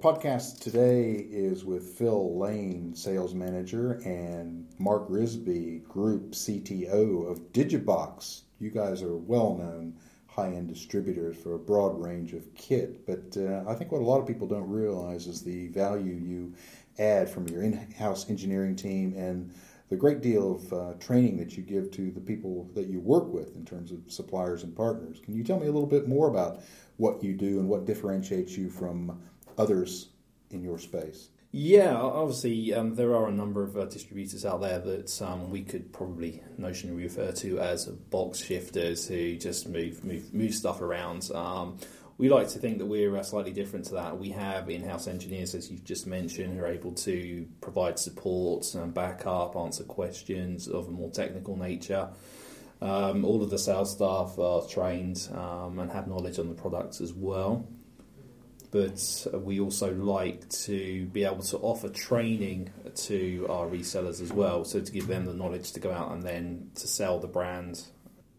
podcast today is with Phil Lane, sales manager, and Mark Risby, group CTO of Digibox. You guys are well known high end distributors for a broad range of kit, but uh, I think what a lot of people don't realize is the value you add from your in house engineering team and the great deal of uh, training that you give to the people that you work with in terms of suppliers and partners. Can you tell me a little bit more about what you do and what differentiates you from others in your space? Yeah, obviously um, there are a number of uh, distributors out there that um, we could probably notionally refer to as box shifters who just move move, move stuff around. Um, we like to think that we're uh, slightly different to that. We have in-house engineers, as you've just mentioned, who are able to provide support and backup, answer questions of a more technical nature. Um, all of the sales staff are trained um, and have knowledge on the products as well. But uh, we also like to be able to offer training to our resellers as well, so to give them the knowledge to go out and then to sell the brand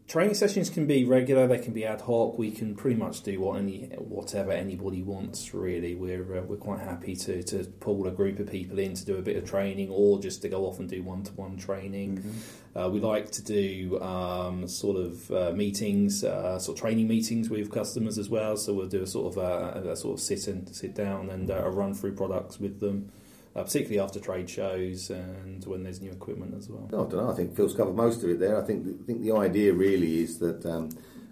training sessions can be regular, they can be ad hoc. We can pretty much do what any whatever anybody wants. Really, we're uh, we're quite happy to to pull a group of people in to do a bit of training, or just to go off and do one to one training. Mm-hmm. Uh, we like to do um, sort of uh, meetings, uh, sort of training meetings with customers as well. So we'll do a sort of a, a sort of sit and sit down and uh, a run through products with them uh, particularly after trade shows and when there's new equipment as well. Oh, I don't know. I think Phil's covered most of it there. I think I think the idea really is that um,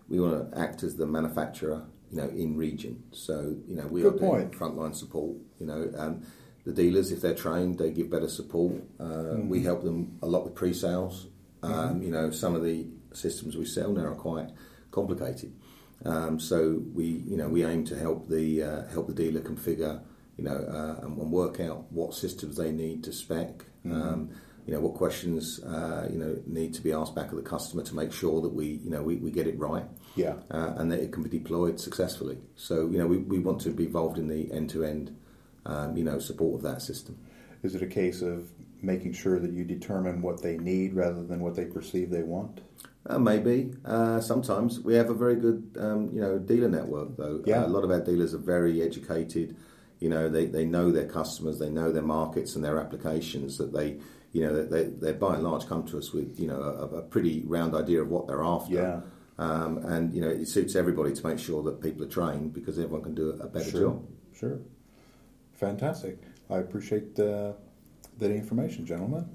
we want to act as the manufacturer, you know, in region. So you know, we Good are point. doing frontline support. You know, um, the dealers, if they're trained, they give better support. Uh, mm-hmm. We help them a lot with pre-sales. Um, mm-hmm. You know, some of the systems we sell now are quite complicated. Um, so we, you know, we aim to help the uh, help the dealer configure you know, uh, and, and, work out what systems they need to spec. Mm-hmm. Um, you know, what questions uh, you know need to be asked back of the customer to make sure that we you know we, we get it right. Yeah, uh, and that it can be deployed successfully. So you know, we, we want to be involved in the end to end you know support of that system. Is it a case of making sure that you determine what they need rather than what they perceive they want? Uh, maybe. Uh, sometimes we have a very good, um, you know, dealer network. Though yeah. Uh, a lot of our dealers are very educated. You know, they, they know their customers, they know their markets and their applications. That they, you know, they they by and large come to us with you know a, a pretty round idea of what they're after. Yeah. Um, and you know, it suits everybody to make sure that people are trained because everyone can do a better sure. job. Sure. Fantastic. I appreciate uh, that information, gentlemen.